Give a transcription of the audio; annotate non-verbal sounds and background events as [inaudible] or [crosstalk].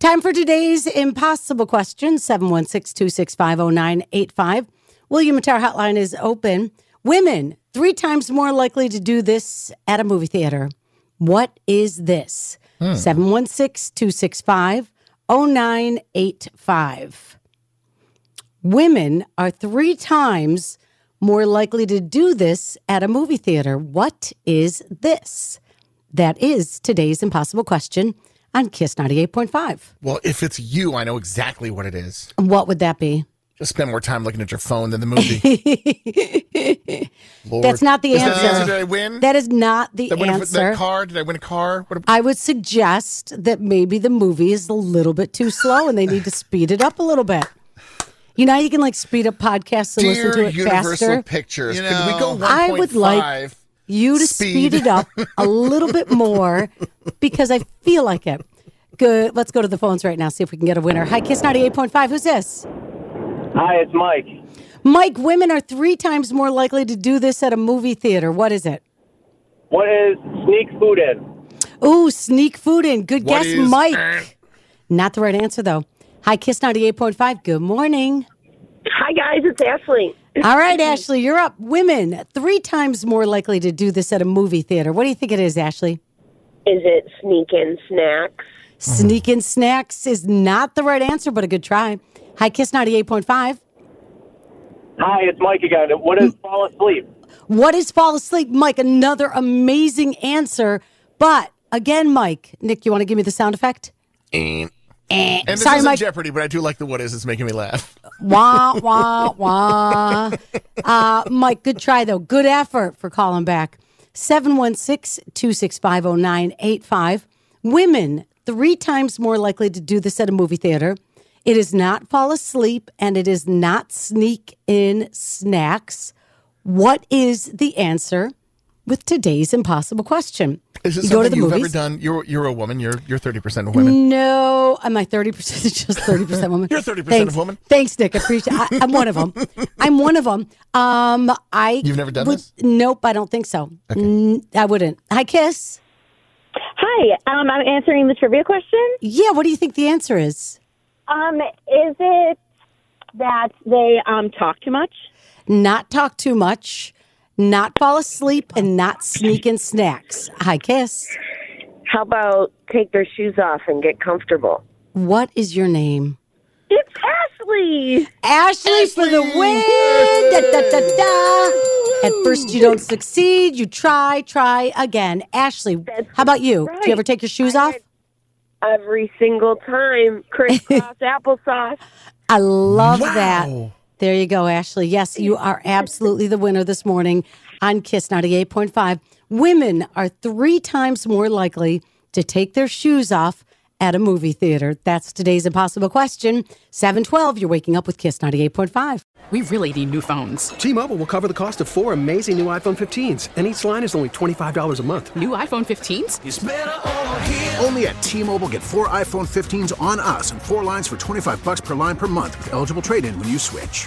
Time for today's impossible question 716 265 0985. William Matar Hotline is open. Women, three times more likely to do this at a movie theater. What is this? Hmm. 716 265 0985. Women are three times more likely to do this at a movie theater. What is this? That is today's impossible question on Kiss 98.5. Well, if it's you, I know exactly what it is. What would that be? Just spend more time looking at your phone than the movie. [laughs] Lord. That's not the Is that the answer. answer? Did I win? That is not the Did I win a- answer. that car? Did I win a car? What, I would suggest that maybe the movie is a little bit too slow and they need to speed it up a little bit. You know, you can like speed up podcasts and Dear listen to it Universal faster. Pictures, You could we go 1.5? I would like you to speed. speed. it up a little bit more because I feel like it. Good. Let's go to the phones right now, see if we can get a winner. Hi, Kiss 98.5. Who's this? Hi, it's Mike. Mike, women are three times more likely to do this at a movie theater. What is it? What is sneak food in? Ooh, sneak food in. Good What guess, is- Mike. Not the right answer, though. Hi, Kiss 98.5. Good morning. Hi guys, it's Ashley. All right, Ashley, you're up. Women, three times more likely to do this at a movie theater. What do you think it is, Ashley? Is it sneak in snacks? Sneak in snacks is not the right answer, but a good try. Hi, Kiss 98.5. Hi, it's Mike again. What is fall asleep? What is fall asleep? Mike, another amazing answer. But again, Mike, Nick, you want to give me the sound effect? Eh. And this Sorry, isn't Mike. Jeopardy, but I do like the what is. It's making me laugh. Wah, wah, wah. Uh, Mike, good try, though. Good effort for calling back. 716 265 0985. Women, three times more likely to do this at a movie theater. It is not fall asleep and it is not sneak in snacks. What is the answer with today's impossible question? Is it You go to something the you've movies? ever done? You're you're a woman. You're you're thirty percent of women. No, am I thirty percent? [laughs] Just thirty percent woman. You're 30% of woman. Thanks, Nick. I appreciate. I, I'm one of them. I'm one of them. Um, I. You've never done would- this? Nope, I don't think so. Mm, I wouldn't. Hi, Kiss. Hi, um, I'm answering the trivia question. Yeah, what do you think the answer is? Um, is it that they um, talk too much? Not talk too much, not fall asleep, and not sneak in snacks. Hi, Kiss. How about take their shoes off and get comfortable? What is your name? It's Ashley. Ashley, for the win! Da, da, da, da. At first, you don't succeed. You try, try again. Ashley, how about you? Do you ever take your shoes I off? Every single time, crisscross applesauce. [laughs] I love Wow. that. There you go, Ashley. Yes, you are absolutely the winner this morning on Kiss 98.5. Women are three times more likely to take their shoes off at a movie theater. That's today's impossible question. 712, you're waking up with Kiss 98.5. We really need new phones. T-Mobile will cover the cost of four amazing new iPhone 15s, and each line is only $25 a month. New iPhone 15s? Only at T-Mobile, get four iPhone 15s on us and four lines for 25 bucks per line per month with eligible trade-in when you switch.